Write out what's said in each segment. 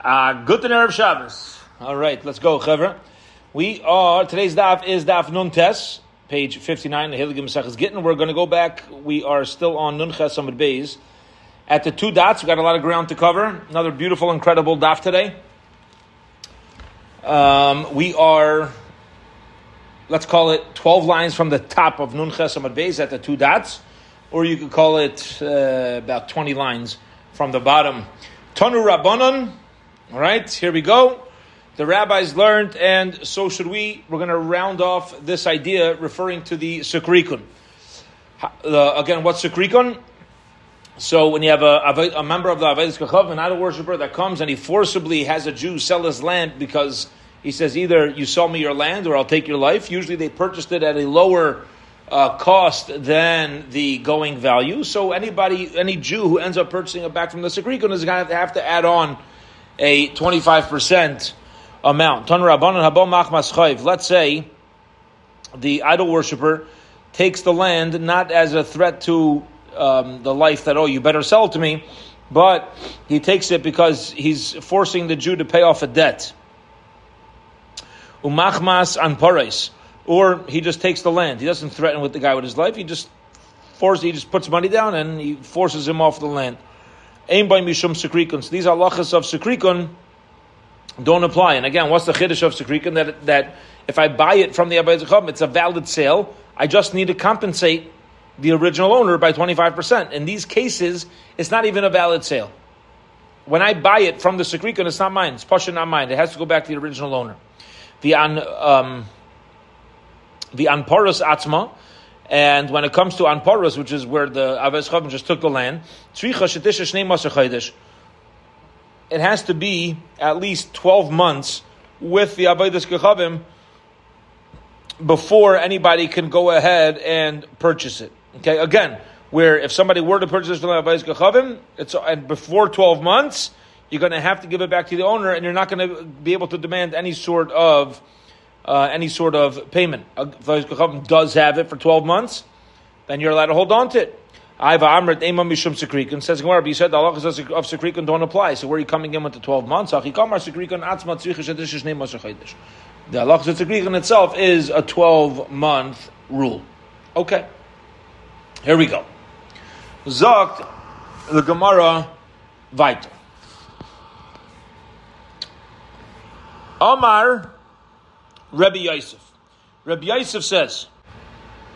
Uh, good to Erev Shabbos. All right, let's go, Chevra. We are, today's daf is daf Nun Tes, page 59, the Hilgim Mesechus Gittin. We're going to go back. We are still on Nun Ches Amid Beis. At the two dots, we've got a lot of ground to cover. Another beautiful, incredible daf today. Um, we are, let's call it 12 lines from the top of Nun Ches Amid Beis at the two dots, or you could call it uh, about 20 lines from the bottom. Tanu Rabbanon, all right, here we go. The rabbis learned, and so should we. We're going to round off this idea referring to the Sukrikun. Uh, again, what's Sukrikun? So when you have a, a, member of the Avedis Kachav, an idol worshiper that comes and he forcibly has a Jew sell his land because he says either you sell me your land or I'll take your life. Usually they purchased it at a lower uh, cost than the going value. So anybody, any Jew who ends up purchasing it back from the Sukrikun is going to have to add on a 25% amount. Let's say the idol worshiper takes the land not as a threat to um, the life that, oh, you better sell it to me, but he takes it because he's forcing the Jew to pay off a debt. Umachmas. Or he just takes the land. He doesn't threaten with the guy with his life. He just forces, he just puts money down and he forces him off the land. Aim by Mishum Sukrikun. So these halachas of Sukrikun don't apply. And again, what's the chiddush of Sukrikun? That, that if I buy it from the Chacham, it's a valid sale. I just need to compensate the original owner by 25%. In these cases, it's not even a valid sale. When I buy it from the Sukrikun, it's not mine. It's Pasha, not mine. It has to go back to the original owner. The an, um, the Anparos Atzma, and when it comes to Anparos, which is where the Aves Chavim just took the land, it has to be at least 12 months with the Avedis Kechavim before anybody can go ahead and purchase it. Okay, again, where if somebody were to purchase from the Avedis Kechavim, it's and before 12 months, you're going to have to give it back to the owner, and you're not going to be able to demand any sort of uh, any sort of payment. If does have it for 12 months, then you're allowed to hold on to it. I've Amrit Ema Mishum Sekrikan says Gemara, you said the halachas of Sekrikan don't apply. So where are you coming in with the 12 months? The halachas of Sekrikan itself is a 12 month rule. Okay. Here we go. Zogt the Gemara weiter. Omar Rabbi Yosef. Rabbi Yosef says,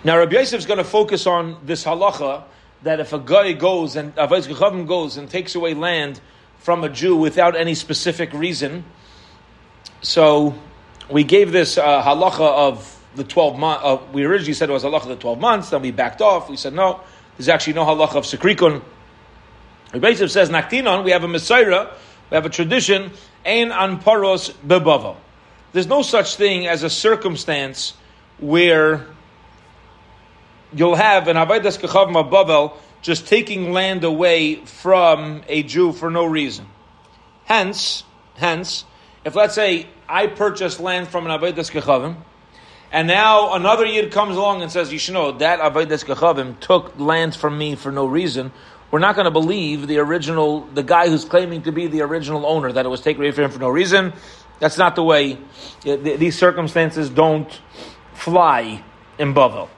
now Rabbi Yosef is going to focus on this halacha that if a guy goes and Gechavim goes and takes away land from a Jew without any specific reason, so we gave this uh, halacha of the 12 months, uh, we originally said it was halacha of the 12 months, then we backed off, we said no, there's actually no halacha of Sekrikun. Rabbi Yosef says, Naktinon, we have a Messiah, we have a tradition, Ein Anparos Bebava. There's no such thing as a circumstance where you'll have an Avaidas Kechavim Babel just taking land away from a Jew for no reason. Hence, hence, if let's say I purchased land from an Avaidas Kechavim, and now another Yid comes along and says, you should know, that Avaidas Kechavim took land from me for no reason, we're not going to believe the original, the guy who's claiming to be the original owner, that it was taken away from him for no reason. That's not the way. These circumstances don't fly in Bavel.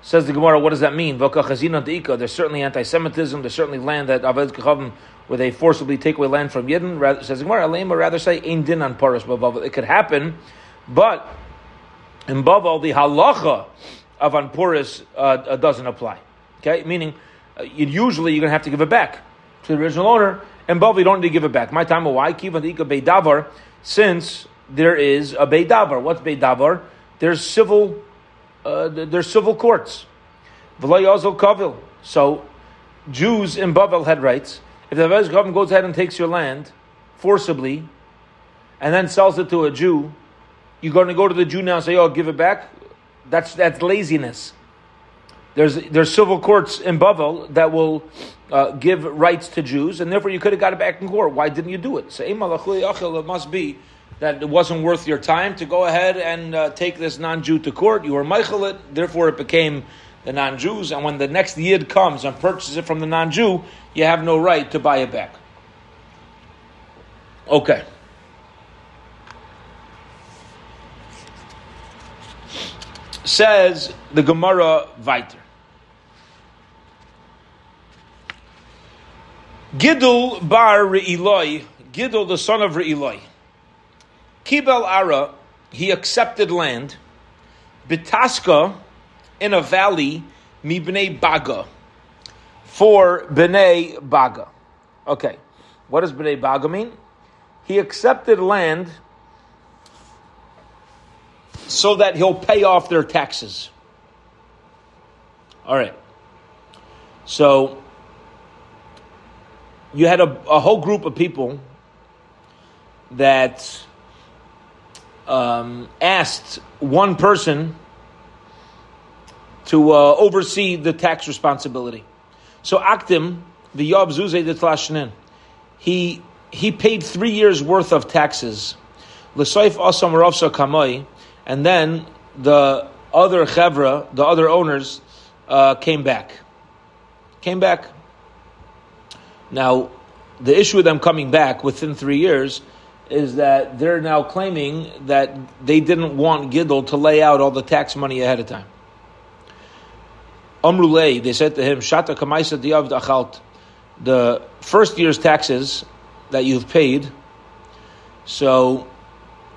Says the Gemara, what does that mean? There's certainly anti-Semitism. There's certainly land that Aved Kechavim, where they forcibly take away land from Yidden. Says the Gemara, Alema rather say Ein Din on Paras Bavel. It could happen, but in Bavel the halacha of Anpuris uh, uh, doesn't apply. Okay, meaning uh, usually you're going to have to give it back to the original owner. And Bavel you don't need to give it back. My time, why? Kiva Ika Beidavar since there is a Beidavar. What's Beidavar? There's civil, uh, there's civil courts. So Jews in Bavel had rights. If the government goes ahead and takes your land forcibly, and then sells it to a Jew, you're going to go to the Jew now and say, "Oh, give it back." That's that's laziness. There's there's civil courts in Bavel that will uh, give rights to Jews, and therefore you could have got it back in court. Why didn't you do it? So it must be that it wasn't worth your time to go ahead and uh, take this non-Jew to court. You were Michael therefore it became the non-Jews, and when the next Yid comes and purchases it from the non-Jew, you have no right to buy it back. Okay. Says the Gemara weiter. Gidul bar Re'iloi, Gidul the son of Re'iloi. Kibel Ara, he accepted land, Bitaska, in a valley, Mibnei Baga, for Bnei Baga. Okay, what does Bnei Baga mean? He accepted land so that he'll pay off their taxes. All right. So you had a, a whole group of people that um, asked one person to uh, oversee the tax responsibility. So Aktim, the Yob Zuze de he he paid three years worth of taxes. L'soif asam ravsa kamoi, and then the other chevra, the other owners, uh, came back. Came back. Now, the issue with them coming back within three years is that they're now claiming that they didn't want Gidel to lay out all the tax money ahead of time. Amrulay, they said to him, Shata kamaisa diyav dachalt, the first year's taxes that you've paid, so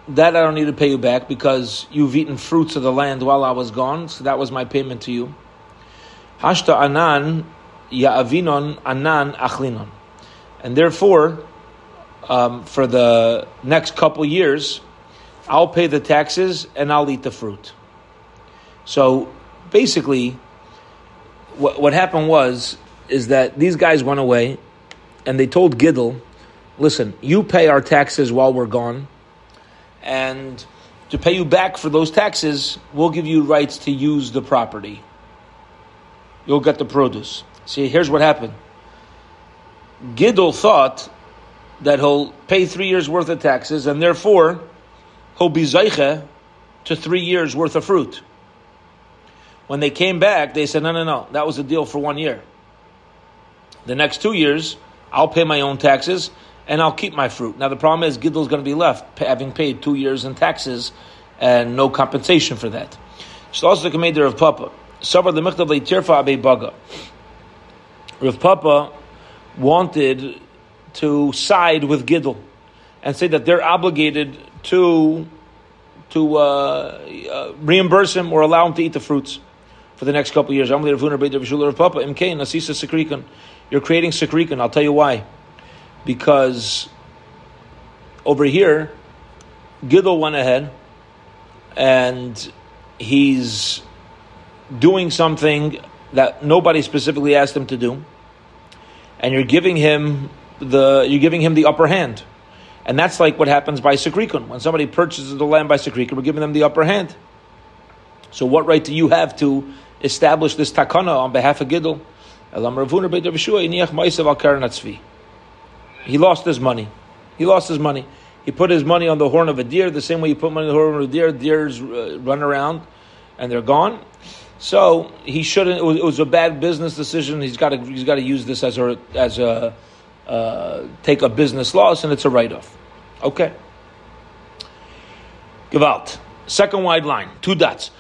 that I don't need to pay you back because you've eaten fruits of the land while I was gone, so that was my payment to you. Hashta anan ya'avinon anan achlinon. And therefore, um, for the next couple years, I'll pay the taxes and I'll eat the fruit. So basically, what, what happened was is that these guys went away and they told Gidel, listen, you pay our taxes while we're gone, and to pay you back for those taxes, we'll give you rights to use the property. You'll get the produce. See, here's what happened. Gidel thought that he'll pay three years worth of taxes, and therefore he'll be zeiche to three years worth of fruit. When they came back, they said, no, no, no, that was a deal for one year. The next two years, I'll pay my own taxes and I'll keep my fruit. Now the problem is Gidl's going to be left having paid two years in taxes and no compensation for that. So also the commander of Papa. Savar the michtav leitirfa abe baga. Rav Papa wanted to side with Gidl and say that they're obligated to to uh, uh, reimburse him or allow him to eat the fruits for the next couple of years. You're creating Sikrikan. I'll tell you why. Because over here, Gidl went ahead and he's doing something that nobody specifically asked him to do, and you're giving him the you're giving him the upper hand. And that's like what happens by Sikrikun. When somebody purchases the land by Sikrikun, we're giving them the upper hand. So what right do you have to establish this takana on behalf of Gidl? He lost his money. He lost his money. He put his money on the horn of a deer, the same way you put money on the horn of a deer. Deers uh, run around and they're gone. So he shouldn't. It was, it was, a bad business decision. He's got to. He's got to use this as a as a uh, take a business loss, and it's a write off. Okay. Gewalt. Second wide line. Two dots.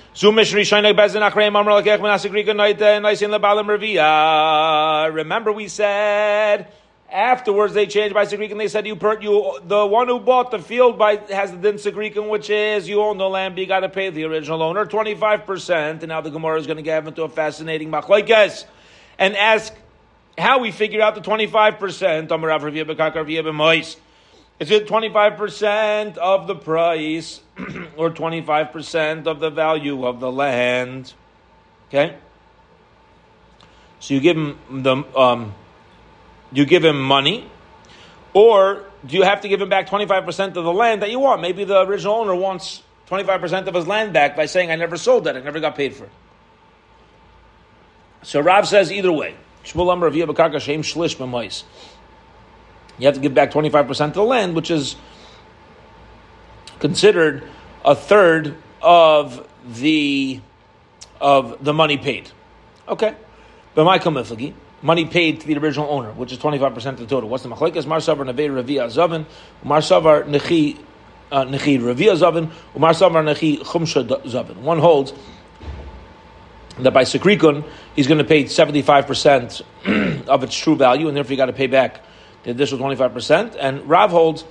Remember, we said afterwards they changed by Sagrikan. and they said you per, you the one who bought the field by has the din Sagrikan, which is you own the land, but you got to pay the original owner twenty five percent. And now the Gemara is going to get into a fascinating machlokes and ask how we figure out the twenty five percent. Is it 25% of the price or 25% of the value of the land? Okay? So you give them the um, you give him money, or do you have to give him back 25% of the land that you want? Maybe the original owner wants 25% of his land back by saying, I never sold that, I never got paid for it. So Rav says either way. Of you have to give back 25% of the land, which is considered a third of the of the money paid. Okay. But my money paid to the original owner, which is 25% of the total. What's the machlekes? Mar savar nevei revi azavin, mar savar nechi uh, nechi revi azavin, mar savar nechi chumsha zavin. One holds that by Sekrikun, he's going to pay 75% of its true value, and therefore you got to pay back the additional 25%. And Rav holds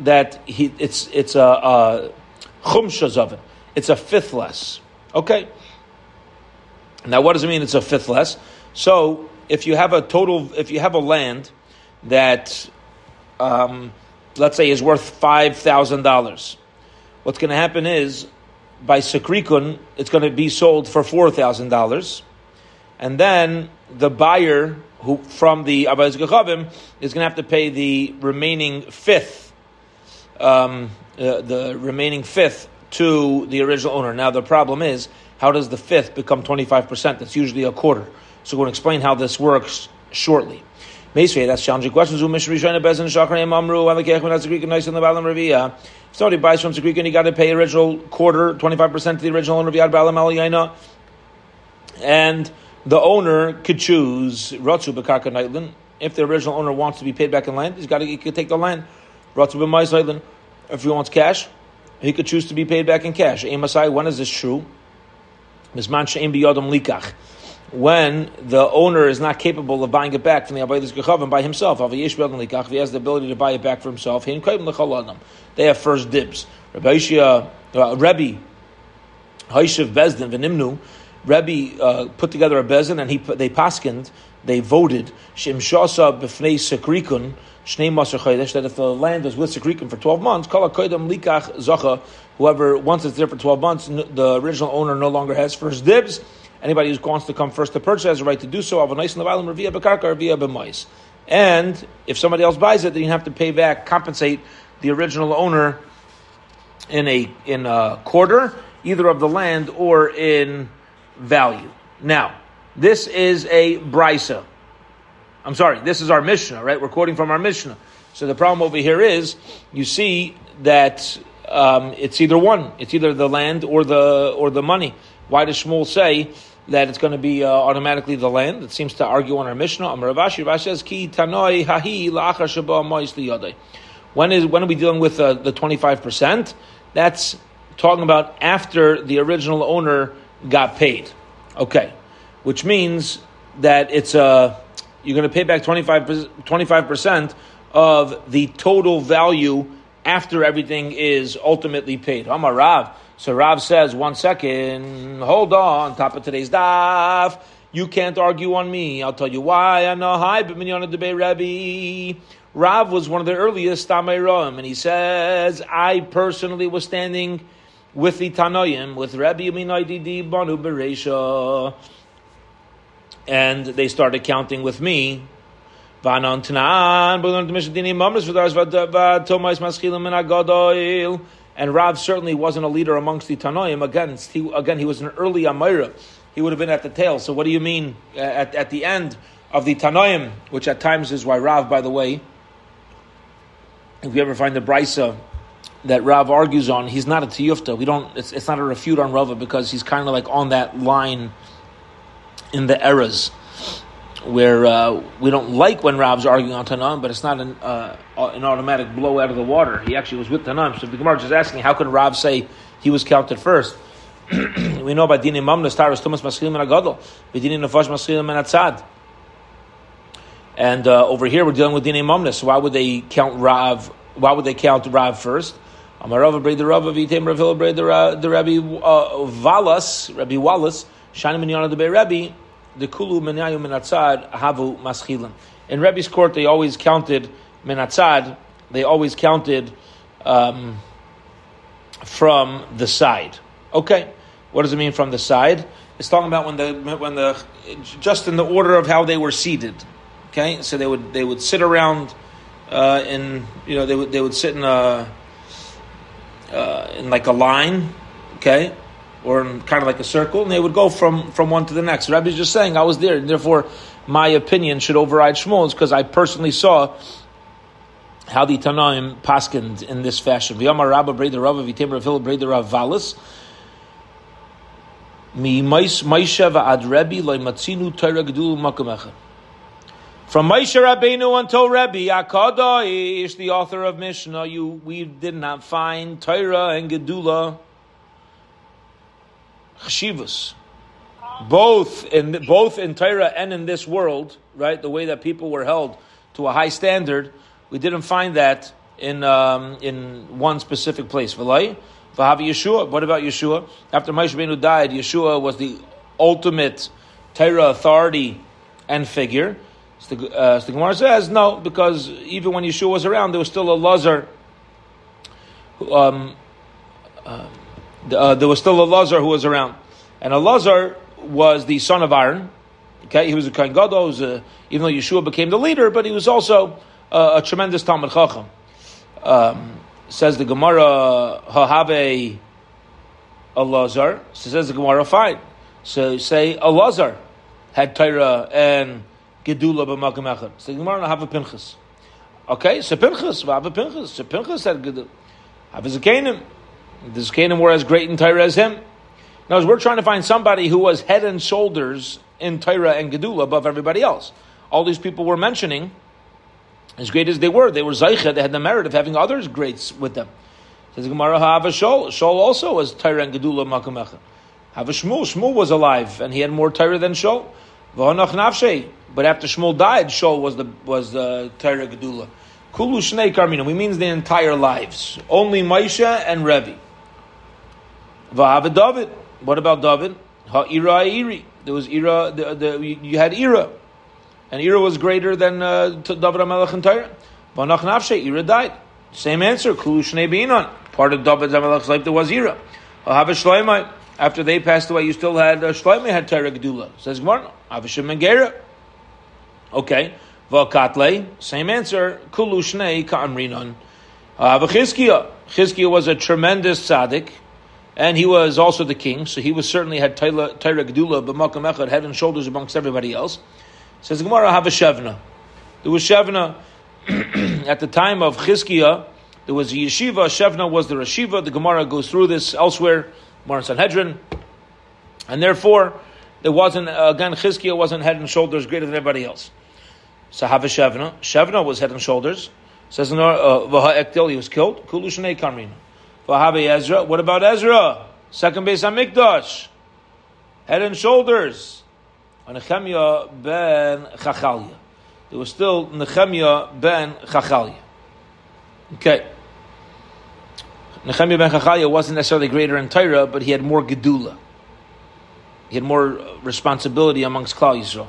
that he, it's, it's a, chumsha zavin. It's a fifth less. Okay. Now, what does it mean it's a fifth less? So, if you have a total, if you have a land that, um, let's say, is worth $5,000, what's going to happen is by Sekrikun, it's going to be sold for four thousand dollars, and then the buyer who from the Abayz Gechavim is going to have to pay the remaining fifth, um, uh, the remaining fifth to the original owner. Now the problem is, how does the fifth become twenty five percent? That's usually a quarter. So we're going to explain how this works shortly. Meisvei, that's challenging questions. If somebody buys from the Greek and he got to pay original quarter, 25% to the original owner of Balam and the owner could choose Ratsu Bekarka Naitlin. If the original owner wants to be paid back in land, he's got to he could take the land. Ratsu B'mais If he wants cash, he could choose to be paid back in cash. Amasai, when is this true? Misman She'im Likach when the owner is not capable of buying it back from the Abaydas Gechavim by himself. If he has the ability to buy it back for himself, they have first dibs. Rabbi Ishia, uh, Rebbe, Haishiv Bezdin, Venimnu, uh, put together a bezin and he they paskind, they voted Shimshasa b'fnei sekrikun shnei chodesh that if the land is with sekrikun for twelve months, kala likach zacha. Whoever once it's there for twelve months, the original owner no longer has first dibs. Anybody who wants to come first to purchase has a right to do so. And if somebody else buys it, then you have to pay back, compensate the original owner in a in a quarter, either of the land or in value. Now, this is a brisa. I'm sorry, this is our Mishnah, right? We're quoting from our Mishnah. So the problem over here is, you see that um, it's either one. It's either the land or the or the money. Why does Shmuel say that it's going to be uh, automatically the land. It seems to argue on our Mishnah. Amar Ravashi, Ravashi says, Ki tanoi hahi la'achar shaba. When is when are we dealing with uh, the twenty five percent? That's talking about after the original owner got paid. Okay, which means that it's a uh, you're going to pay back 25 percent of the total value after everything is ultimately paid. Amar Rav. So Rav says, one second, hold on, top of today's daf. You can't argue on me. I'll tell you why. I know. Hi, but debate Rebbe. Rav was one of the earliest Tamei and he says, I personally was standing with the Tanoim, with Rebbe Minaydidi Banu Beresha, and they started counting with me. Tanan, and Rav certainly wasn't a leader amongst the Tanoim. Again, he, again, he was an early Amira. He would have been at the tail. So what do you mean uh, at, at the end of the Tanoim, which at times is why Rav, by the way, if you ever find the Brisa that Rav argues on, he's not a Tiyufta. We don't, it's, it's not a refute on Rava because he's kind of like on that line in the eras where uh, we don't like when Rav's arguing on Tanam, but it's not an, uh, an automatic blow out of the water. He actually was with Tanam. So the Gemara is asking, how can Rav say he was counted first? we know by Dini Mamnas, Taras Tumas Maschilim and Agadol, Bidini Nafash Maschilim and Atzad. And uh, over here we're dealing with Dini Mamnas. So why would they count Rav? Why would they count Rav first? Amarava Brei the Rav Vitem Ravil Brei the Rabbi uh, Valas, Rabbi Wallace, Shani Minyana the Bei Rabbi, the kulu menayu menatzad havu maschilim. In Rebbe's court, they always counted menatzad. They always counted um, from the side. Okay, what does it mean from the side? It's talking about when the when the just in the order of how they were seated. Okay, so they would they would sit around uh, in you know they would they would sit in a uh, in like a line. Okay, or in kind of like a circle, and they would go from, from one to the next. Rabbi's just saying, I was there, and therefore my opinion should override Shmuel's because I personally saw how the Tanaim paskind in this fashion. From Moshe Rabbeinu until Rebbe Akadosh, the author of Mishnah, you we did not find Torah and Gedula chshivas, both in both in Torah and in this world, right? The way that people were held to a high standard, we didn't find that in um, in one specific place. V'lai, v'havi Yeshua. What about Yeshua? After Moshe Rabbeinu died, Yeshua was the ultimate Torah authority and figure. So the, uh, Gemara says no, because even when Yeshua was around, there was still Elazar. Um, uh, uh, there was still Elazar who was around, and Elazar was the son of Aaron. Okay, he was a Kohen Gadol. Was a, even though Yeshua became the leader, but he was also a, a tremendous Talmud Chacham. Um, says the Gemara, Hahave Lazar. So says the Gemara, fine. So say Elazar had Torah and Gedula b'makom echad. So the Gemara have a Pinchas. Okay, so Pinchas, have a Pinchas. So Pinchas had Gedula. Have a Zakanim. The Zakanim were as great in Torah as him. Now, as we're trying to find somebody who was head and shoulders in Torah and Gedula above everybody else. All these people we're mentioning, as great as they were, they were Zaycha, they had the merit of having others greats with them. Says Gemara, have a Shol. Shol also was Torah and Gedula makom echad. Have a Shmuel. Shmuel was alive, and he had more Torah than Shol. V'hanach nafshe. But after Shmuel died, Shol was the was the Torah Gedula. Kulu Shnei Karmina. We means the entire lives. Only Maisha and Revi. V'hava David. What about David? Ha'ira Iri. There was Ira. The, the, you had Ira, and Ira was greater than uh, David Hamelech and Torah. V'hanach nafshe. Ira died. Same answer. Kulu Shnei Binan. Part of David Hamelech's life there was Ira. Ha'hava. After they passed away, you still had uh, Shloimei had Torah Gedula. Says Gemara. Avishim and. Okay. Vakatle, same answer. Kulu shnei ka'amrinon. Chizkiya was a tremendous tzaddik, and he was also the king, so he was certainly had Torah Gedula, but Makam Echad, head and shoulders amongst everybody else. Says Gemara, have a Shevna. There was Shevna at the time of Chizkiya. There was a yeshiva. Shevna was the yeshiva. The Gemara goes through this elsewhere. Gemara Sanhedrin, and therefore it wasn't again Chizkiah wasn't head and shoulders greater than everybody else. Sahava Shevna, Shevna was head and shoulders. Says uh, he was killed. Kulushanei Kamrina. Ezra. What about Ezra? Second base Hamikdash, head and shoulders. on Nehemiah ben Chachalia. There was still Nehemiah ben Chachalia. Okay. Nehemiah ben Chachalia wasn't necessarily greater in Torah, but he had more gedula. He had more responsibility amongst Klal Yisrael.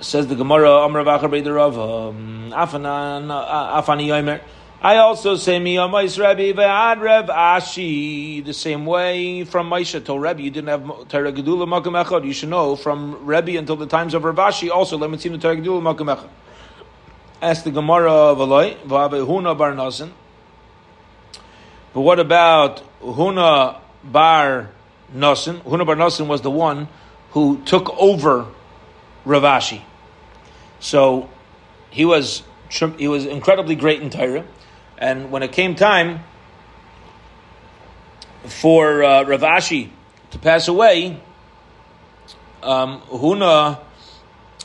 Says the Gemara, Amr Vachar Beidarav, um, Afani Yomer. I also say me Amais Rebbe ve'ad Reb Ashi the same way from Maisha till Rebbe you didn't have Torah Gedula Echad you should know from Rebbe until the times of Rav Ashi also let me see the Torah Gedula Makam Echad. Ask the Gemara of Eloi V'ave Huna Bar Nasan. But what about Huna Bar Nasan? Huna Bar Nasan was the one who took over Rav Ashi. So he was he was incredibly great in Torah. And when it came time for uh, Rav Ashi to pass away, um, Huna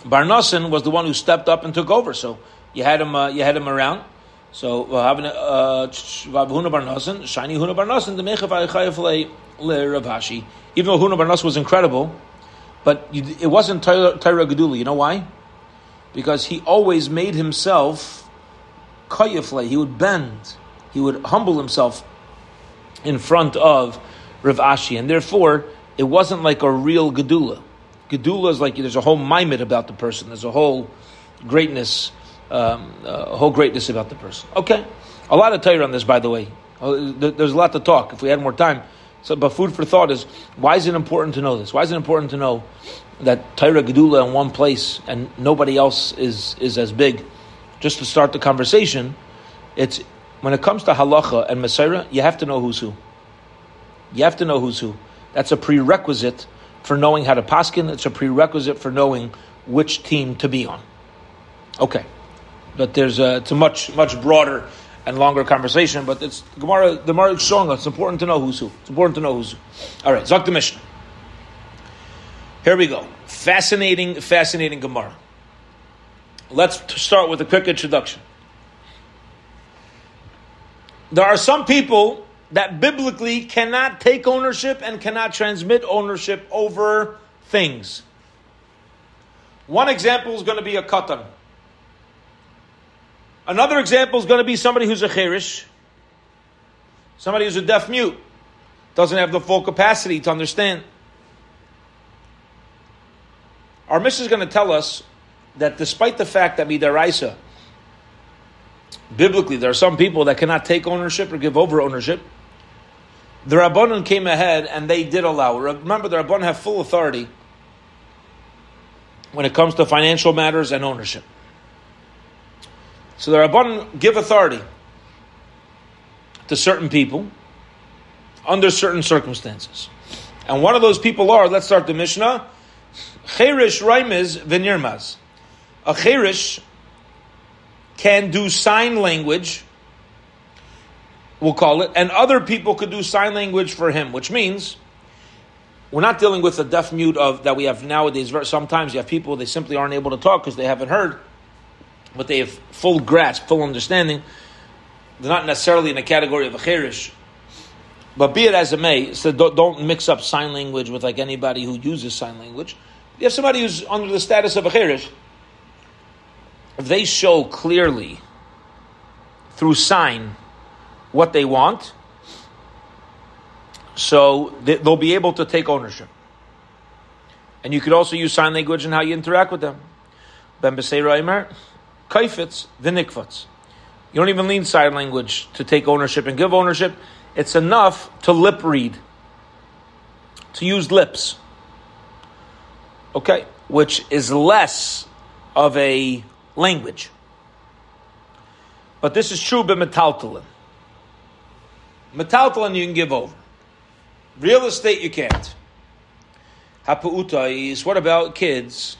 Barnasan was the one who stepped up and took over. So you had him, uh, you had him around. So uh, Huna Barnasan, shiny Huna Barnasan, the Mechav le Rav Ashi. Even though Huna Barnas was incredible, but it wasn't Torah Gedula. You know why? Because he always made himself kayafle, he would bend, he would humble himself in front of Rav Ashi, and therefore it wasn't like a real gedula. Gedula is like there's a whole maimed about the person. There's a whole greatness, um, uh, a whole greatness about the person. Okay, a lot of Torah on this, by the way. Uh, there's a lot to talk. If we had more time, so but food for thought is why is it important to know this? Why is it important to know that Torah Gedula in one place and nobody else is is as big? Just to start the conversation, it's when it comes to halacha and Messiah, you have to know who's who. You have to know who's who. That's a prerequisite for knowing how to paskin. It's a prerequisite for knowing which team to be on. Okay, but there's a it's a much much broader and longer conversation. But it's Gemara. The Gemara is showing us it's important to know who's who. It's important to know who's who. All right, Zok the Mishnah. Here we go. Fascinating, fascinating Gemara. Let's start with a quick introduction. There are some people that biblically cannot take ownership and cannot transmit ownership over things. One example is going to be a katan. Another example is going to be somebody who's a cherish, somebody who's a deaf mute, doesn't have the full capacity to understand. Our Mishnah is going to tell us that despite the fact that midaraisa, biblically, there are some people that cannot take ownership or give over ownership. The Rabbanon came ahead and they did allow. Remember, the Rabbanon have full authority when it comes to financial matters and ownership. So the Rabbanon give authority to certain people under certain circumstances. And one of those people are, let's start the Mishnah, Cherish Raimiz Vinirmaz. A Cherish can do sign language, we'll call it, and other people could do sign language for him, which means we're not dealing with the deaf mute of that we have nowadays. Sometimes you have people they simply aren't able to talk because they haven't heard, but they have full grasp, full understanding. They're not necessarily in the category of a cherish. But be it as it may, so don't mix up sign language with like anybody who uses sign language. You have somebody who's under the status of a cherish. If they show clearly through sign what they want, so they'll be able to take ownership. And you could also use sign language in how you interact with them. Ben Beseira Kaifitz, Vinikvatz. You don't even need sign language to take ownership and give ownership. It's enough to lip read, to use lips. Okay? Which is less of a language. But this is true by metaltalin. You can give over. Real estate you can't. Hapuutais, what about kids?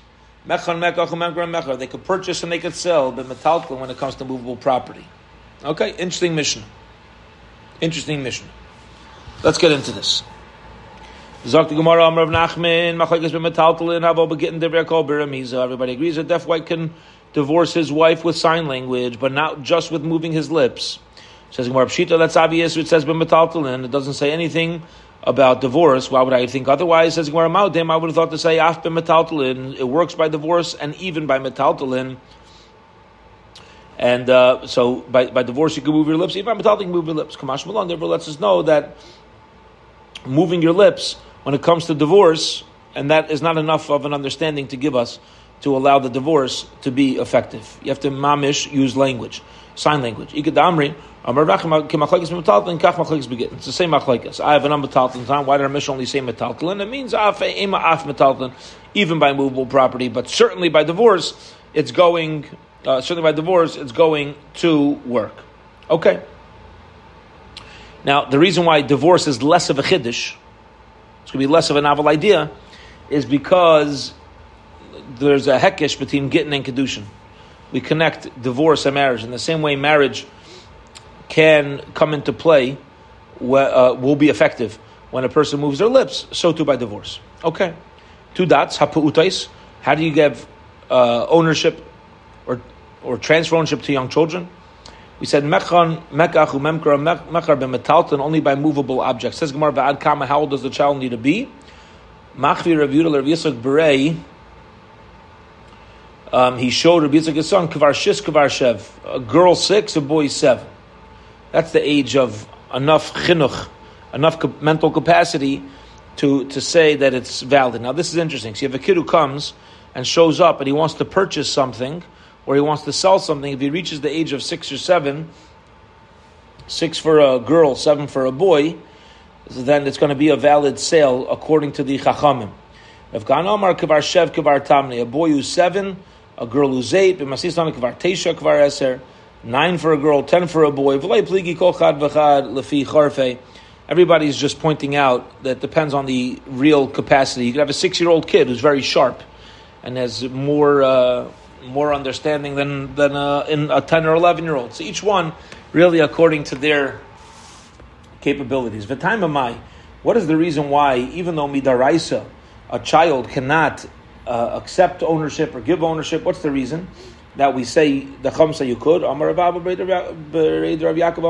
Mechan, mekach, They could purchase and they could sell, but metaltalin when it comes to movable property. Okay, interesting Mishnah. Interesting Mishnah. Let's get into this. Zok the Gemara Nachman, Machlekes b'metaltalin, Havo begitten dever kol biramiza. Everybody agrees that deaf white can divorce his wife with sign language, but not just with moving his lips. Says Gemara Pshita, that's obvious. It says b'metaltalin. It doesn't say anything about divorce. Why would I think otherwise? Says Gemara Maudim, I would have thought to say af b'metaltalin. It works by divorce and even by metaltalin. And uh, so by, by divorce, you can move your lips. Even by metaltalin, you can move your lips. Kamash Malon therefore lets us know that moving your lips when it comes to divorce, and that is not enough of an understanding to give us to allow the divorce to be effective. You have to mamish use language, sign language. It's the same machlekes. I have an unmetaltalin time. Why did our Mishnah only say metaltalin? It means af af even by movable property, but certainly by divorce, it's going. Uh, certainly by divorce, it's going to work. Okay. Now, the reason why divorce is less of a chiddush, it's going to be less of a novel idea, is because there's a hekesh between gittin and kedushin. We connect divorce and marriage in the same way marriage can come into play, uh, will be effective when a person moves their lips. So too by divorce. Okay, two dots. Hapuutais. How do you give uh, ownership or or transfer ownership to young children? We said mechan mekachu memkar mechar b'metalton only by movable objects. Says Gemara. How old does the child need to be? Machvi Rav Yudel Rav Yitzchak Berei. Um, he showed Rabbi Yitzchak his son Kvar Shis Kvar Shev, a girl six, a boy seven. That's the age of enough chinuch, enough mental capacity to, to say that it's valid. Now, this is interesting. So you have a kid who comes and shows up and he wants to purchase something or he wants to sell something. If he reaches the age of six or seven, six for a girl, seven for a boy, then it's going to be a valid sale according to the Chachamim. If Omar Kavar Shev Kavar Tamni, a boy who's seven, a girl who's eight, B'masistan Kavar Tesha Kavar Eser, nine for a girl, ten for a boy. Everybody's just pointing out that depends on the real capacity. You could have a six-year-old kid who's very sharp and has more uh, more understanding than than a, in a ten or eleven-year-old. So each one, really, according to their capabilities. V'taim What is the reason why, even though midaraisa, a child cannot uh, accept ownership or give ownership. What's the reason? That we say the Chum say you could. Amar of Abba Rav Yaakov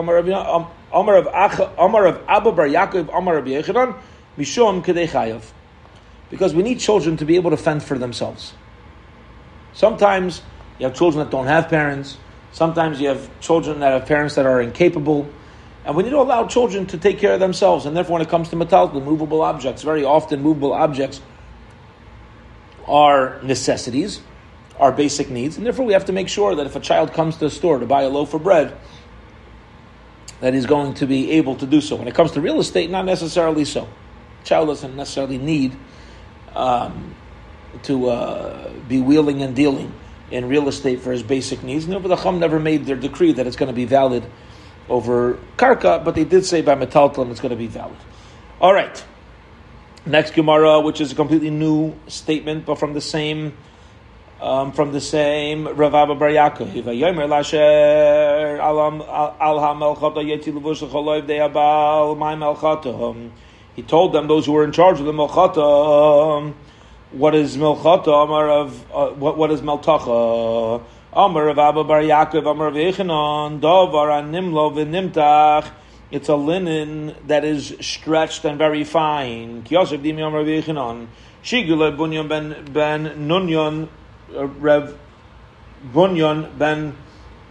Amar of of Abba Bar Yaakov Amar of Yechanan Mishum Kedei Chayav. Because we need children to be able to fend for themselves. Sometimes you have children that don't have parents. Sometimes you have children that have parents that are incapable. And we need to allow children to take care of themselves. And therefore, when it comes to metal, the movable objects, very often movable objects are necessities, our basic needs. And therefore, we have to make sure that if a child comes to the store to buy a loaf of bread, that he's going to be able to do so. When it comes to real estate, not necessarily so. child doesn't necessarily need um, to uh, be wheeling and dealing in real estate for his basic needs. No, but the Chum never made their decree that it's going to be valid over Karka, but they did say by Metaltalim it's going to be valid. All right. Next Gemara, which is a completely new statement, but from the same um, from the same Rav Abba Bar Yaakov. He told them, those who were in charge of the Melchata, what is Melchata, Amar of, uh, what, what is Meltacha? Amar of Abba Bar Yaakov, Amar of Echanon, Davar Nimlo v'nimtach. It's a linen that is stretched and very fine. Kiyosef Dimi Amar of Echanon. Shigule Bunyan ben, ben Nunyon, uh, Rev Bunyan ben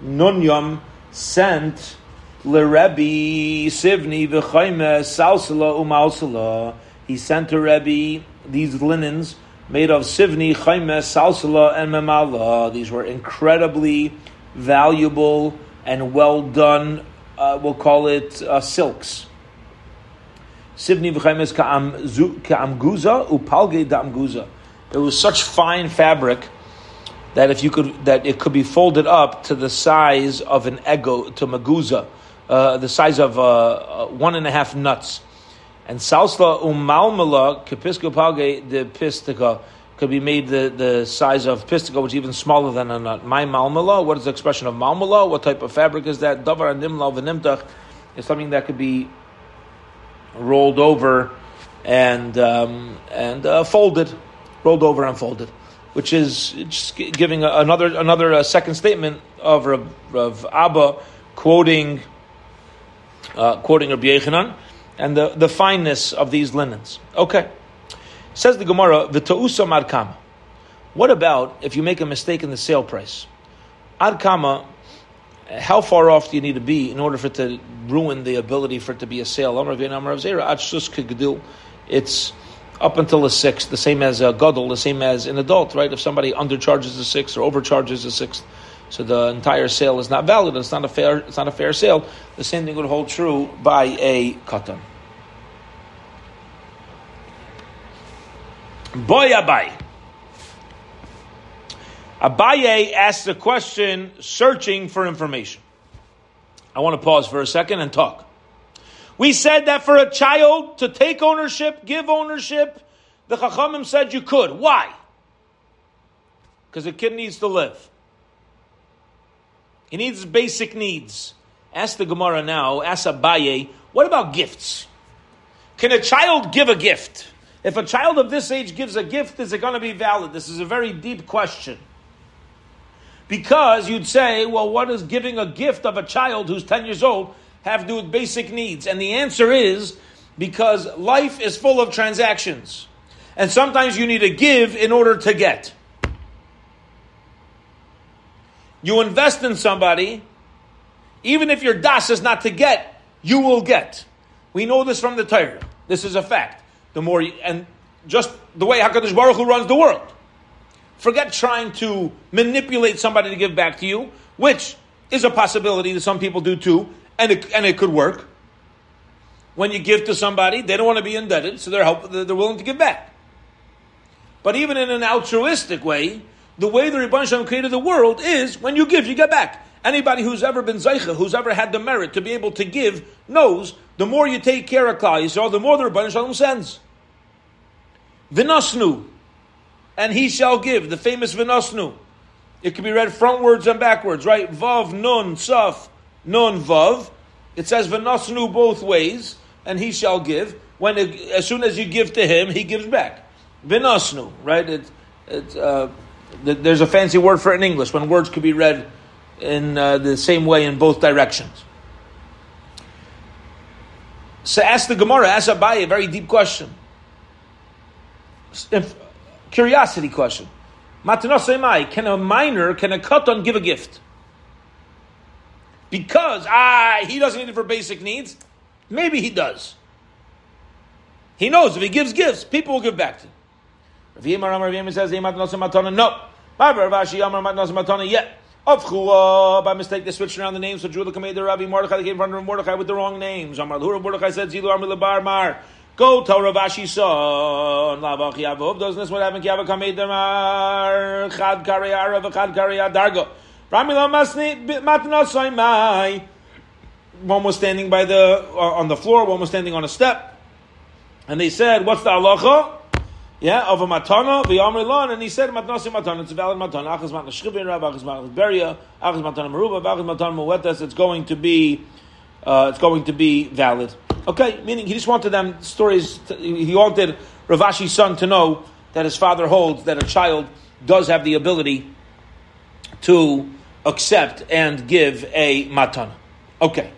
Nunyam sent Lerebi Sivni v'chayme salsala umalsala. He sent to Rebbe these linens made of Sivni, Chayme, Salsala, and Memala. These were incredibly valuable and well done, uh, we'll call it uh, silks. V'chaymes ka'amguza upalge da'amguza. It was such fine fabric that if you could, that it could be folded up to the size of an ego, to maguza, uh, the size of uh, uh, one and a half nuts. And salsla umalmala kapiska page the pistica could be made the, the size of pistica, which is even smaller than a nut. My malmala, what is the expression of malmala? What type of fabric is that? Davar and nimla v'nimtach is something that could be rolled over and um, and uh, folded, rolled over and folded, which is just giving another another uh, second statement of Rav Abba quoting uh, quoting Rabbi Yechanan and the, the fineness of these linens. Okay. Says the Gemara, V'ta'usa markama. What about if you make a mistake in the sale price? Adkama, how far off do you need to be in order for it to ruin the ability for it to be a sale? It's up until a sixth, the same as a gadol, the same as an adult, right? If somebody undercharges a sixth or overcharges a sixth, so the entire sale is not valid. It's not a fair. It's not a fair sale. The same thing would hold true by a katan. Boy Abai. Abaye asks a question searching for information. I want to pause for a second and talk. We said that for a child to take ownership, give ownership, the Chachamim said you could. Why? Because a kid needs to live. He needs basic needs. Ask the Gemara now, ask Abaye, what about gifts? Can a child give a gift? If a child of this age gives a gift, is it going to be valid? This is a very deep question. Because you'd say, well, what does giving a gift of a child who's 10 years old have to do with basic needs? And the answer is because life is full of transactions. And sometimes you need to give in order to get. You invest in somebody, even if your das is not to get, you will get. We know this from the Torah. This is a fact. The more you, and just the way Hakadosh Baruch Hu runs the world. Forget trying to manipulate somebody to give back to you, which is a possibility that some people do too, and it, and it could work. When you give to somebody, they don't want to be indebted, so they're help, they're willing to give back. But even in an altruistic way, the way the Rebbe Shem created the world is when you give, you get back. Anybody who's ever been Zeicha, who's ever had the merit to be able to give, knows the more you take care of Klal Yisrael, the more the Rebbe Shalom sends. Vinasnu, and he shall give, the famous Vinasnu. It can be read frontwards and backwards, right? Vav, Nun, Saf, Nun, Vav. It says Vinasnu both ways, and he shall give. When it, as soon as you give to him, he gives back. Vinasnu, right? It, it, uh, there's a fancy word for it in English when words could be read in uh, the same way in both directions. So ask the Gemara, ask Abaye a very deep question. Curiosity question. Matanasemai, can a minor, can a katan give a gift? Because, ah, he doesn't need it for basic needs. Maybe he does. He knows if he gives gifts, people will give back to him. Rav Yimar says, no. Yet. Avchua, by mistake, they switched around the names. So Judah the Rabbi Mordechai, they came in front of Mordechai with the wrong names. Amar Lura Mordechai said, Zilu Amar Lebar Mar. Go tell Rav Ashi son. Lavach Yavov. Doesn't this what happened? Kiava Kamei Demar. Chad Kariyara, Chad Kariyah Dargo. Ramila Masni, Matna Mai. One was standing by the, uh, on the floor, one was standing on a step. And they said, what's the halacha? yeah, of a matana, the Amrilon, and he said matnasi matana, it's a valid matana, achas matna shchivin rab, achas matna beria, achas matana maruba, achas matana muetas, it's going to be, uh, it's going to be valid. Okay, meaning he just wanted them stories, to, he wanted Rav Ashi's son to know that his father holds that a child does have the ability to accept and give a matana. Okay,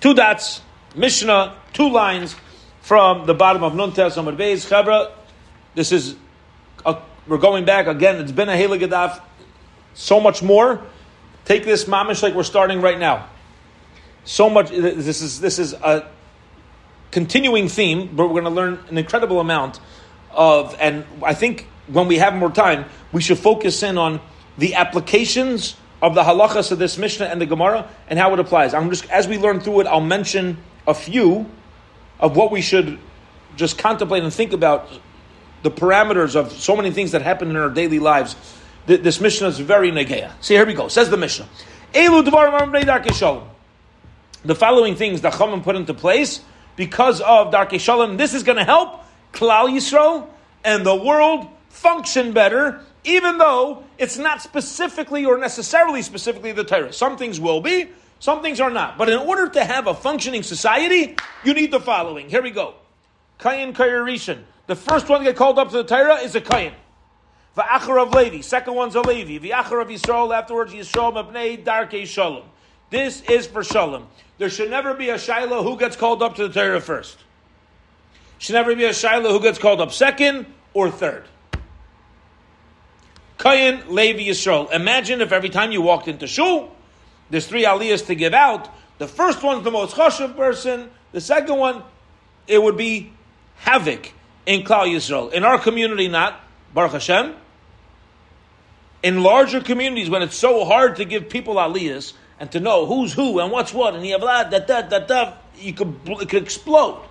two dots, Mishnah, two lines from the bottom of Nuntes Amar Beis, Chavra, this is, a, we're going back again. It's been a Heligadaf, so much more. Take this mamish like we're starting right now. So much. This is this is a continuing theme, but we're going to learn an incredible amount of. And I think when we have more time, we should focus in on the applications of the halachas of this Mishnah and the Gemara and how it applies. I'm just as we learn through it, I'll mention a few of what we should just contemplate and think about the parameters of so many things that happen in our daily lives. This Mishnah is very negeya. See, here we go. Says the Mishnah. The following things the Chachamim put into place because of Darkei Shalom. This is going to help Klal Yisrael and the world function better, even though it's not specifically or necessarily specifically the Torah. Some things will be, some things are not. But in order to have a functioning society, you need the following. Here we go. Kayin Kayarishan. The first one to get called up to the Torah is a Kayin. V'achar of Levi. Second one's a Levi. V'achar of Yisrael. Afterwards, Yisrael mabnei darkei shalom. This is for shalom. There should never be a Shiloh who gets called up to the Torah first. Should never be a Shiloh who gets called up second or third. Kayin, Levi, Yisrael. Imagine if every time you walked into shul, there's three aliyahs to give out. The first one's the most chashuv person. The second one, it would be havoc in Klal Yisrael. In our community, not Baruch Hashem. In larger communities, when it's so hard to give people aliyahs and to know who's who and what's what, and you have that, that, that, that, you could, it could explode.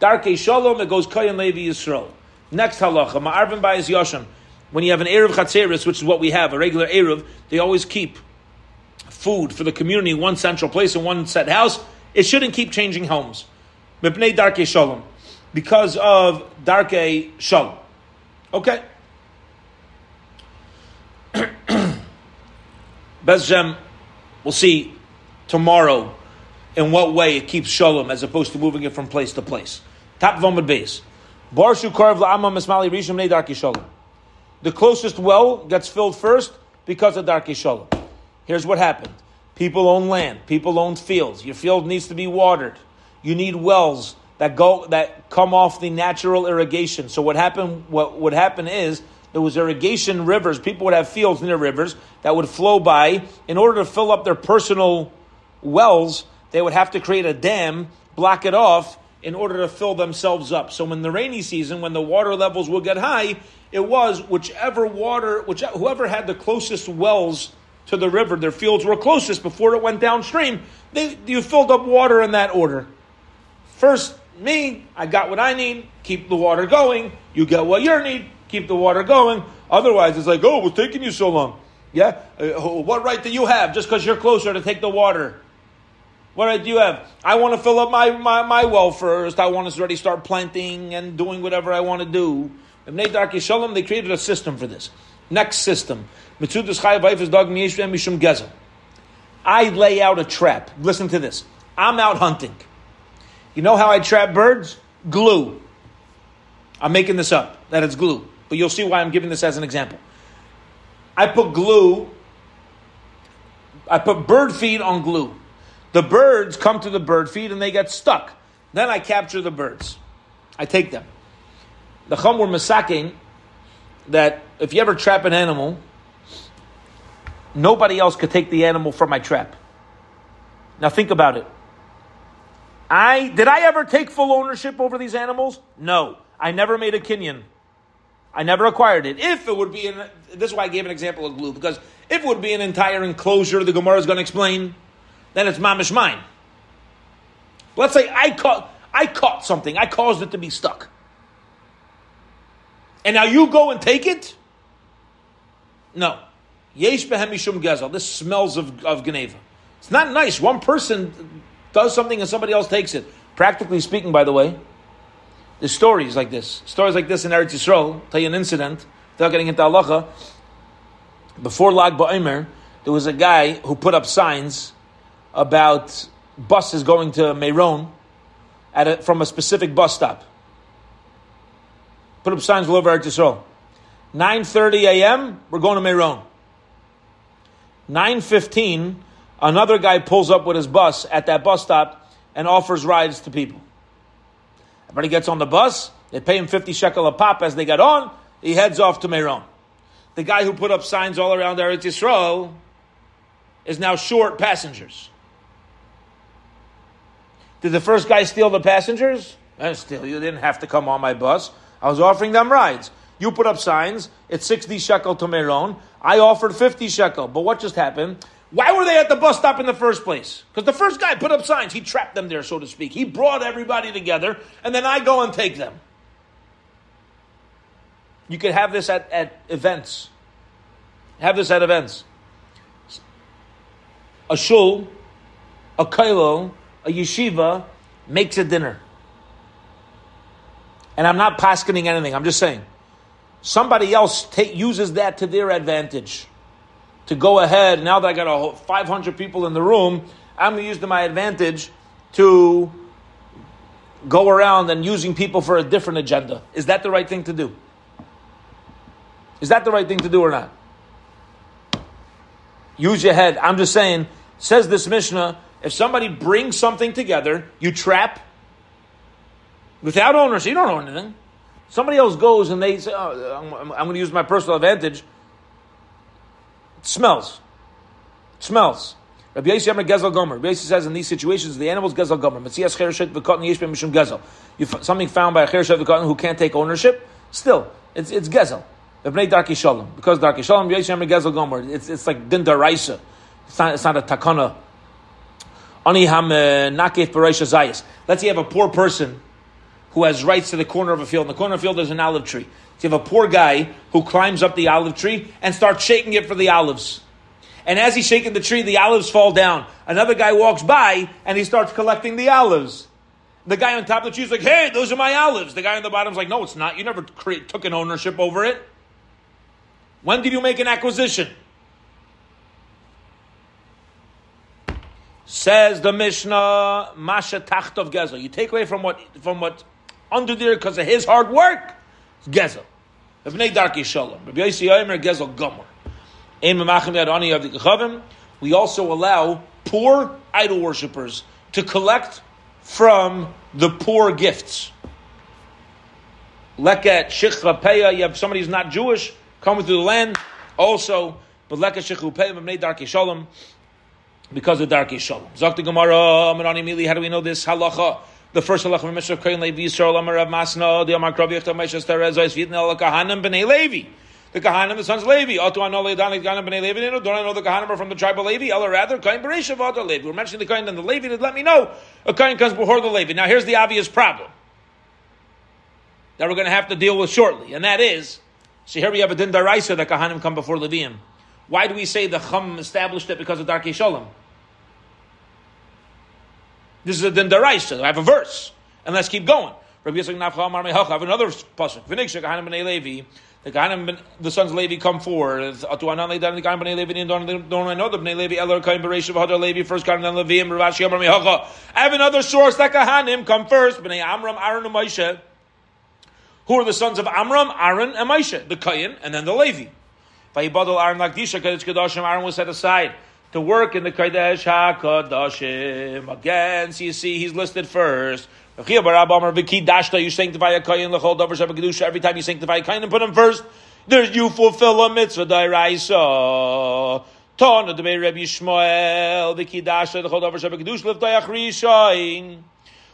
Darkei Shalom, it goes Kayan Levi Yisrael. Next halacha, Ma'arvin Bayis Yoshan. When you have an Erev Chatzeris, which is what we have, a regular Erev, they always keep food for the community in one central place in one set house. It shouldn't keep changing homes. Mipnei Darkei Shalom because of Darke Shalom. Okay? Bezjem, we'll see tomorrow in what way it keeps Shalom as opposed to moving it from place to place. Top Vomad base. Barshu Karv La'ama Mismali Rishim Ne Darke Shalom. The closest well gets filled first because of Darke Shalom. Here's what happened. People own land. People own fields. Your field needs to be watered. You need wells that go that come off the natural irrigation. So what happened? What would happen is there was irrigation rivers. People would have fields near rivers that would flow by. In order to fill up their personal wells, they would have to create a dam, block it off in order to fill themselves up. So in the rainy season, when the water levels would get high, it was whichever water, which whoever had the closest wells to the river, their fields were closest before it went downstream. They, you filled up water in that order. First, me, I got what I need, keep the water going. You get what you need, keep the water going. Otherwise, it's like, oh, what's taking you so long? Yeah? Uh, what right do you have just because you're closer to take the water? What right do you have? I want to fill up my, my, my well first. I want to already start planting and doing whatever I want to do. They created a system for this. Next system. I lay out a trap. Listen to this. I'm out hunting. You know how I trap birds? Glue. I'm making this up, that it's glue. But you'll see why I'm giving this as an example. I put glue, I put bird feed on glue. The birds come to the bird feed and they get stuck. Then I capture the birds. I take them. The Chum were masaking that if you ever trap an animal, nobody else could take the animal from my trap. Now think about it. I did I ever take full ownership over these animals? No. I never made a kinyan. I never acquired it. If it would be in this is why I gave an example of glue, because if it would be an entire enclosure the Gemara is going to explain, then it's mamish mine. Let's say I caught I caught something, I caused it to be stuck. And now you go and take it? No. Yesh behem mishum gezel. This smells of, of Geneva. It's not nice. One person does something and somebody else takes it. Practically speaking, by the way, there's stories like this. Stories like this in Eretz Yisrael. I'll tell you an incident, without getting into halacha. Before Lag BaOmer, there was a guy who put up signs about buses going to Meron at a, from a specific bus stop. Put up signs all over Eretz Yisrael. 9.30 a.m., we're going to Meron. 9.15, another guy pulls up with his bus at that bus stop and offers rides to people. Everybody gets on the bus, they pay him 50 shekel a pop as they get on, he heads off to Meron. The guy who put up signs all around Eretz Yisrael is now short passengers. Did the first guy steal the passengers? Eh, still, you didn't have to come on my bus. I was offering them rides. You put up signs, it's 60 shekel to Meron. I offered 50 shekel. But what just happened? Why were they at the bus stop in the first place? Because the first guy put up signs. He trapped them there, so to speak. He brought everybody together, and then I go and take them. You could have this at, at events. Have this at events. A shul, a kailo, a yeshiva makes a dinner. And I'm not paskening anything, I'm just saying. Somebody else take, uses that to their advantage. To go ahead, now that I got a 500 people in the room, I'm going to use my advantage to go around and using people for a different agenda. Is that the right thing to do? Is that the right thing to do or not? Use your head. I'm just saying, says this Mishnah, if somebody brings something together, you trap without ownership, you don't own anything. Somebody else goes and they say, oh, I'm, I'm going to use my personal advantage. Smells. It smells. Rabbi Yossi Amar Gezel Gomer. Rabbi Yossi says in these situations, the animals Gezel Gomer. Metzias Chereshet V'Katan Yeshbem Mishum Gezel. Something found by a Chereshet V'Katan who can't take ownership, still, it's, it's Gezel. B'nei Darki Shalom. Because Darki Shalom, Rabbi Yossi Amar Gezel Gomer. It's, it's like Din Daraisa. It's not, it's not a takana Ani ham eh, nakef b'reisha zayis. Let's say you have a poor person who has rights to the corner of a field. In the corner of a field, there's an olive tree. So you have a poor guy who climbs up the olive tree and starts shaking it for the olives. And as he's shaking the tree, the olives fall down. Another guy walks by and he starts collecting the olives. The guy on top of the tree is like, hey, those are my olives. The guy on the bottom is like, no, it's not. You never took an ownership over it. When did you make an acquisition? Says the Mishnah, Masha Tachtov Gezel. You take away from what from what under there because of his hard work, Gezel. B'nei Darki Shalom. Rabbi Yossi Yomer Gezel Gomer. Ein Yadani of the Kechavim. We also allow poor idol worshippers to collect from the poor gifts. Leket Shichra Peya. You have somebody who's not Jewish coming through the land. Also, but Leket Shichra Peya B'nei Darki Shalom because of Darkei Shalom. Zakti Gemara, how do we know this halacha? The first halacha from Mishra Kohen Levi Yisrael Amar Rav Masna, the Amar Krav Yechta Meshes Terez Ois Vidna El Kahanim B'nei Levi. The Kahanim, the sons of Levi. Otu Anole Dani Kahanim B'nei Levi. Don't I know the Kahanim are from the tribe of Levi? Or rather, Kohen Bereshav Otu Levi. We're mentioning the Kohen and the Levi that let me know a Kohen comes before the Levi. Now here's the obvious problem that we're going to have to deal with shortly, and that is, so here we have a Din Daraisa that Kahanim come before Levium. Why do we say the Chum established it because of Darkei Shalom? This is a din daraisa. I have a verse, and let's keep going. Rabbi Yitzchak Nafcha Amar Mehacha. I have another pasuk. V'nikshak Kahanim b'nei Levi. The Kahanim, the sons of Levi, come forward. Atu anan leidan the Kahanim b'nei Levi. Don't don't I know the b'nei Levi? Eler Kahanim b'reishav hadar Levi. First Kahanim then Levi. And Rav Ashi Amar Mehacha. I have another source that Kahanim come first. B'nei Amram Aaron and Moshe. Who are the sons of Amram, Aaron, and Moshe? The Kayin, and then the Levi. Vayibadol Aaron Lakdisha Kodesh Kedoshim. Aaron was set aside to work in the Kodesh HaKadoshim. Again, so you see, he's listed first. Every time you sanctify a and put him first, there's you fulfill a mitzvah the Rebbe Yishmael the Kidasha the Chodov Shabbat Kedush Liftayach Rishain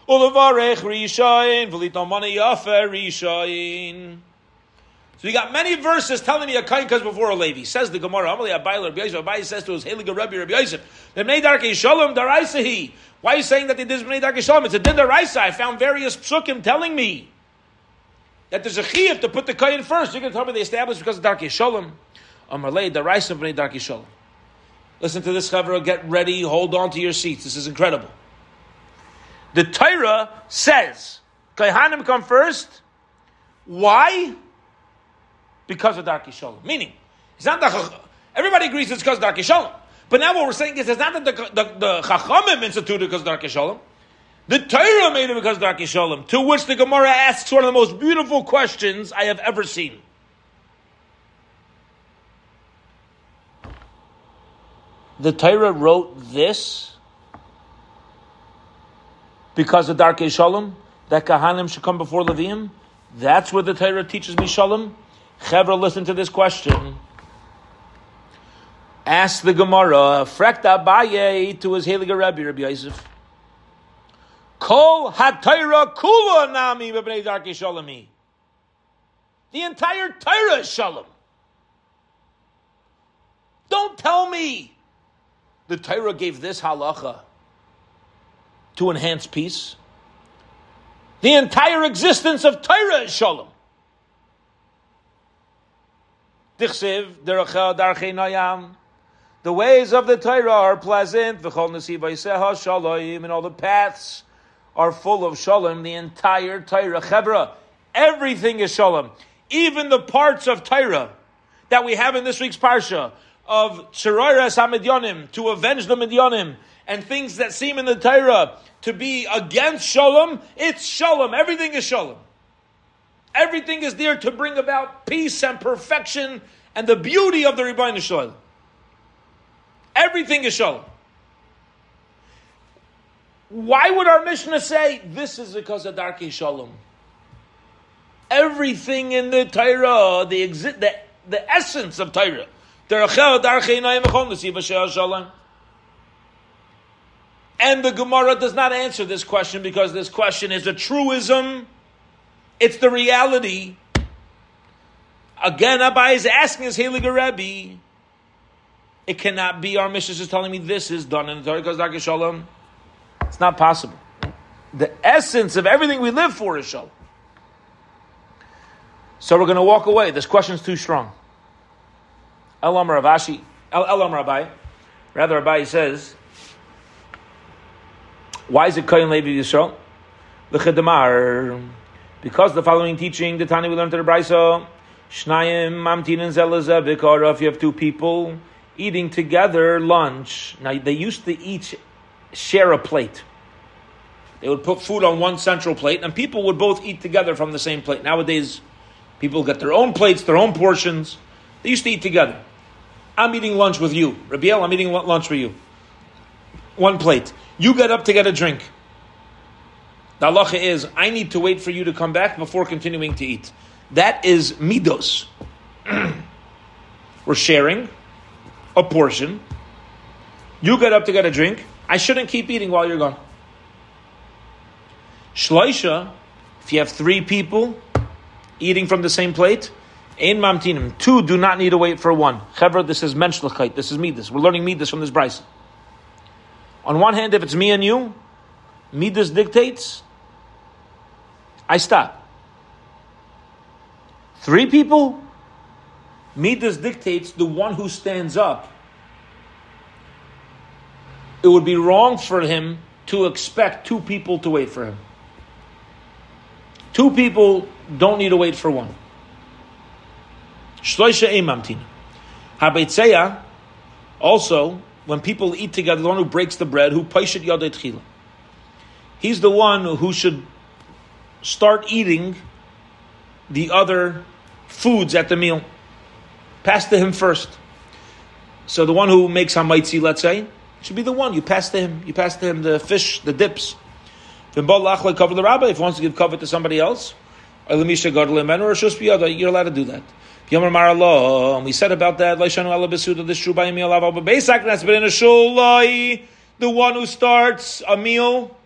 Ulevarech Rishain V'litom Mana Yafer Rishain. So we got many verses telling me a kain comes before a Levi. Says the Gemara, Amalei Abayla Rabbi Yosef. Says to his Heliga Rabbi Rabbi Yosef, Bnei Darkei Shalom Daraisahi. Why are you saying that they did Bnei Darkei Shalom? It's a Din Daraisa. I found various psukim telling me that there's a chiyuv to put the kain first. You're going to tell me they established because of Darkei Shalom. Amalei Daraisa Bnei Darkei Shalom. Listen to this, Chavra. Get ready. Hold on to your seats. This is incredible. The Torah says, Kaihanim come first. Why? Because of Darkei Shalom. Meaning, it's not that everybody agrees it's because of Darkei Shalom. But now what we're saying is it's not that the, the, the Chachamim instituted because of Darkei Shalom. The Torah made it because of Darkei Shalom. To which the Gemara asks one of the most beautiful questions I have ever seen. the Torah wrote this because of Darkei Shalom, that Kahanim should come before Levim. That's where the Torah teaches me Shalom? Chevra, listen to this question. Ask the Gemara, Frekta Abaye to his Heliga Rebbe, Rabbi Yosef. Kol HaTorah Kula Nami B'bnei Darkei Shalomi. The entire Torah is Shalom. Don't tell me the Torah gave this halacha to enhance peace. The entire existence of Torah is shalom. The ways of the Torah are pleasant. And all the paths are full of shalom. The entire Torah. Chevra, everything is shalom. Even the parts of Torah that we have in this week's Parsha of Tzarayras HaMidyanim, to avenge the Midyanim, and things that seem in the Torah to be against Shalom, it's Shalom. Everything is Shalom. Everything is there to bring about peace and perfection and the beauty of the Rebbeinu Shalom. Everything is Shalom. Why would our Mishnah say this is because of Darkei Shalom? Everything in the Torah, the, exi- the, the essence of Torah, and the Gemara does not answer this question because this question is a truism. It's the reality. Again, Abaye is asking his Heliga Rebbe. It cannot be our Mishnah is telling me this is done in the Torah because Darkei Shalom. It's not possible. The essence of everything we live for is Shalom. So we're going to walk away. This question is too strong. Elam Rav Ashi, Elam Rabbi, rather Rabbi says, why is it Kohen Levi Yisrael? L'chedemar, because the following teaching, the Tani we learned to the Brisa, Shnayim Mamtin and Zelazah Bikara, if you have two people eating together lunch. Now they used to each share a plate. They would put food on one central plate, and people would both eat together from the same plate. Nowadays, people get their own plates, their own portions. They used to eat together. I'm eating lunch with you. Rabiel, I'm eating lunch with you. One plate. You get up to get a drink. The halacha is, I need to wait for you to come back before continuing to eat. That is midos. We're sharing a portion. You get up to get a drink. I shouldn't keep eating while you're gone. Shloisha, if you have three people eating from the same plate, Ein mamtinim. Two do not need to wait for one. Chevra, this is menschlichkeit. This is midas. We're learning midas from this brisa. On one hand, if it's me and you, midas dictates. I stop. Three people, midas dictates the one who stands up. It would be wrong for him to expect two people to wait for him. Two people don't need to wait for one. Shloisha Eimamtin. Habeitzeya, also, when people eat together, the one who breaks the bread, who paishet tchila. He's the one who should start eating the other foods at the meal. Pass to him first. So the one who makes hamaitzi, let's say, should be the one you pass to him. You pass to him the fish, the dips. Then cover the rabbi if he wants to give cover to somebody else. You're allowed to do that. And we said about that. The one who starts a meal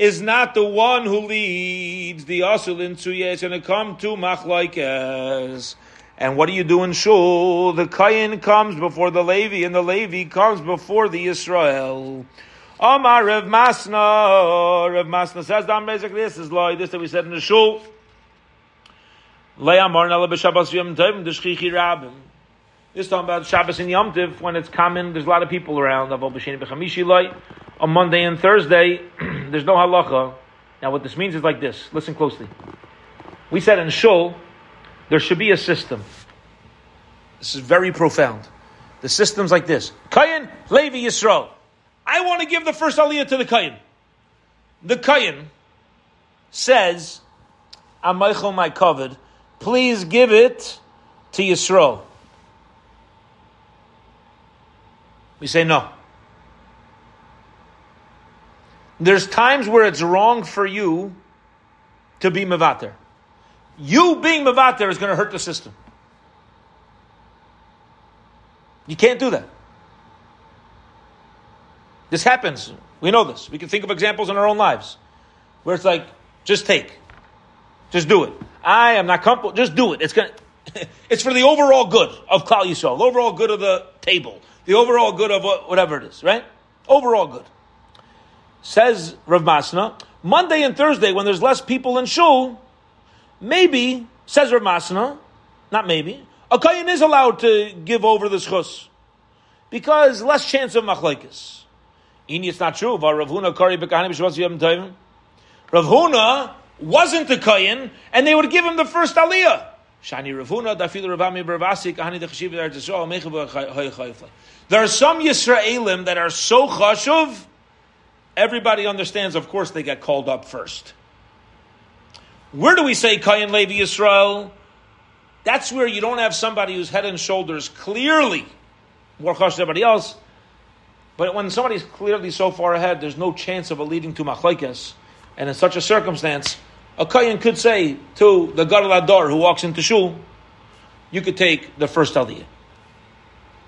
is not the one who leads the asul into It's going to come to machlaikas. And what do you do in shul? The kayin comes before the Levi, and the Levi comes before the Israel. Omar Rav Masna, Rav Masna says, "Dam this is like this that we said in the shul." This talking about Shabbos and Yom Tiv when it's common. There's a lot of people around. On Monday and Thursday, there's no halacha. Now, what this means is like this. Listen closely. We said in Shul, there should be a system. This is very profound. The system's like this: Kayin, Levi, Yisrael. I want to give the first aliyah to the Kayin. The Kayin says, I'm "Amaychel my covered. Please give it to Yisrael." We say no. There's times where it's wrong for you to be Mavater. You being Mavater is going to hurt the system. You can't do that. This happens. We know this. We can think of examples in our own lives where it's like, just take. Just do it. I am not comfortable. Just do it. It's going it's for the overall good of Klal Yisrael, the overall good of the table, the overall good of whatever it is, right? Overall good. Says Rav Masna, Monday and Thursday, when there's less people in shul, maybe, says Rav Masna, not maybe, a kayan is allowed to give over the schus. Because less chance of machlekes. Ini, it's not true. Rav Huna wasn't a kayan, and they would give him the first aliyah. Shani Ravuna, Dafilu Ravami Bravasik, Ahani Dechashiv There are some Yisraelim that are so chashuv, everybody understands, of course, they get called up first. Where do we say Kayan Levi Yisrael? That's where you don't have somebody who's head and shoulders clearly more chash than everybody else. But when somebody's clearly so far ahead, there's no chance of a leading to machlekes. And in such a circumstance, a Kayan could say to the Gadol who walks into Shul, you could take the first Aliyah.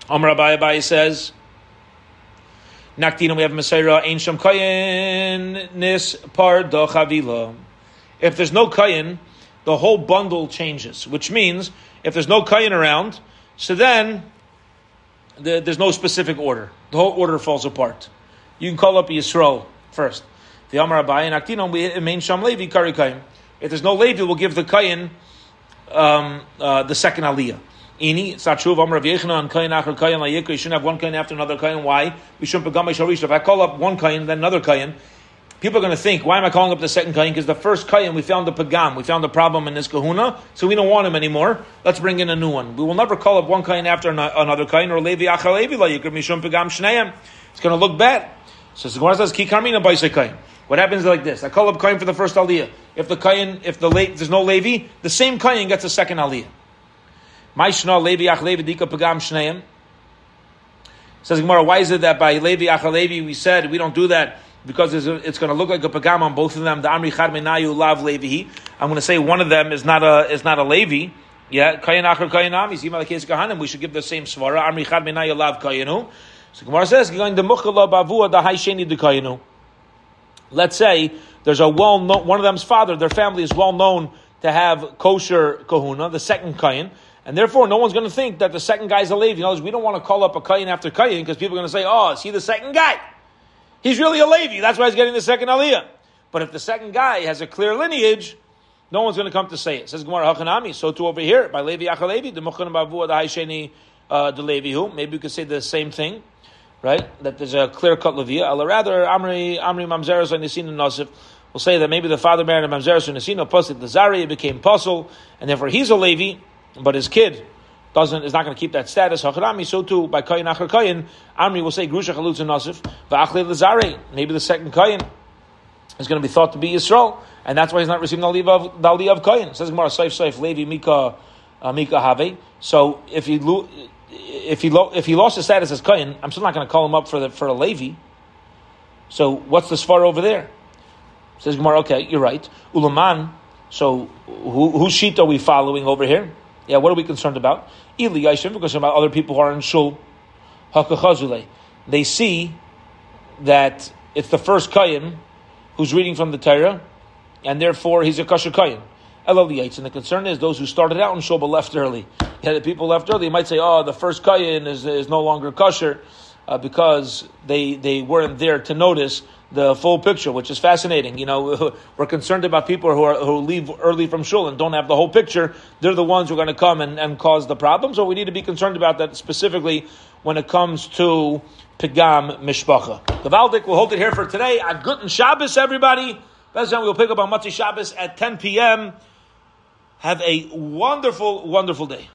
Amr Abaye says, Naktina, we have Messiah, Ein Sham Kayan Nis Par Chavila. If there's no Kayan, the whole bundle changes, which means if there's no Kayan around, so then the, there's no specific order. The whole order falls apart. You can call up Yisrael first. The Amar Abaye and we main Sham Levi Kari Kayin. If there's no Levi, we'll give the Kayin um, uh, the second Aliyah. Ini, of Amar Rav Yechina and Kayin Achar Kayin Layikra. You shouldn't have one Kayin after another Kayin. Why? We shouldn't begam Sharish. If I call up one Kayin, then another Kayin, people are going to think, why am I calling up the second Kayin? Because the first Kayin, we found the Pagam, we found the problem in this kahuna, so we don't want him anymore. Let's bring in a new one. We will never call up one Kayin after another Kayin, or Levi Achar Levi Layikra Mishum Pagam Shneim. It's going to look bad. So Gemara says, Ki Karmina Kayin. What happens like this? I call up Kayin for the first aliyah. If the Kayin, if the late, there's no Levi, the same Kayin gets a second aliyah. Maishna Levi Ach Levi Dika Pagam Shneim. Says Gemara, why is it that by Levi Ach Levi we said we don't do that because it's, going to look like a pagam on both of them. The Amri Lav. I'm going to say one of them is not a is not a Levi. Yeah, Kayin Achar Kahanim. We should give the same svara. Amri Lav Kayinu. So Gemara says, "Going the Muchala Bavua the Kayinu." Let's say there's a well known, one of them's father, their family is well known to have kosher kahuna, the second kayin, and therefore no one's going to think that the second guy's a Levi. In we don't want to call up a kayin after kayin because people are going to say, oh, is he the second guy? He's really a Levi. That's why he's getting the second aliyah. But if the second guy has a clear lineage, no one's going to come to say it. Says Gemara Hachanami. So too over here by Levi Achalevi, the Mukhan Bavu, the Haisheni, uh, the Levi who. Maybe we could say the same thing right? That there's a clear cut. Allah rather Amri Amri Mamzeres and Nisin Nasif will say that maybe the father married a Mamzeres and Nisin Pasik the Zari became puzzle, and therefore he's a Levi, but his kid doesn't is not going to keep that status. So too by Kayin Achar Kayin, Amri will say Grusha Chalutz Nasif, Va'achle Lazare, maybe the second Kayin is going to be thought to be Yisrael, and that's why he's not receiving the aliyah of, the aliyah of. It says Gemara, Saif Saif Levi Mika uh, Mika Have. So if he if he lo- if he lost his status as Kohen, I'm still not going to call him up for the for a Levi. So what's the svar over there? Says Gemara, okay, you're right. Ulaman. So who, whose sheet are we following over here? Yeah, what are we concerned about? Ili Yashim, we're concerned about other people who are in shul. Hakachazule. They see that it's the first Kayan who's reading from the Torah, and therefore he's a kosher Kayan. Elaliyates. And the concern is those who started out in shul but left early. Yeah, the people left early, you might say, oh, the first Kayan is, is no longer kosher uh, because they, they weren't there to notice the full picture, which is fascinating. You know, we're concerned about people who, are, who leave early from shul and don't have the whole picture. They're the ones who are going to come and, and cause the problem. So we need to be concerned about that specifically when it comes to Pigam Mishpacha. The Valdik will hold it here for today. A Guten Shabbos, everybody. We'll pick up on Matzi Shabbos at 10 p.m. Have a wonderful, wonderful day.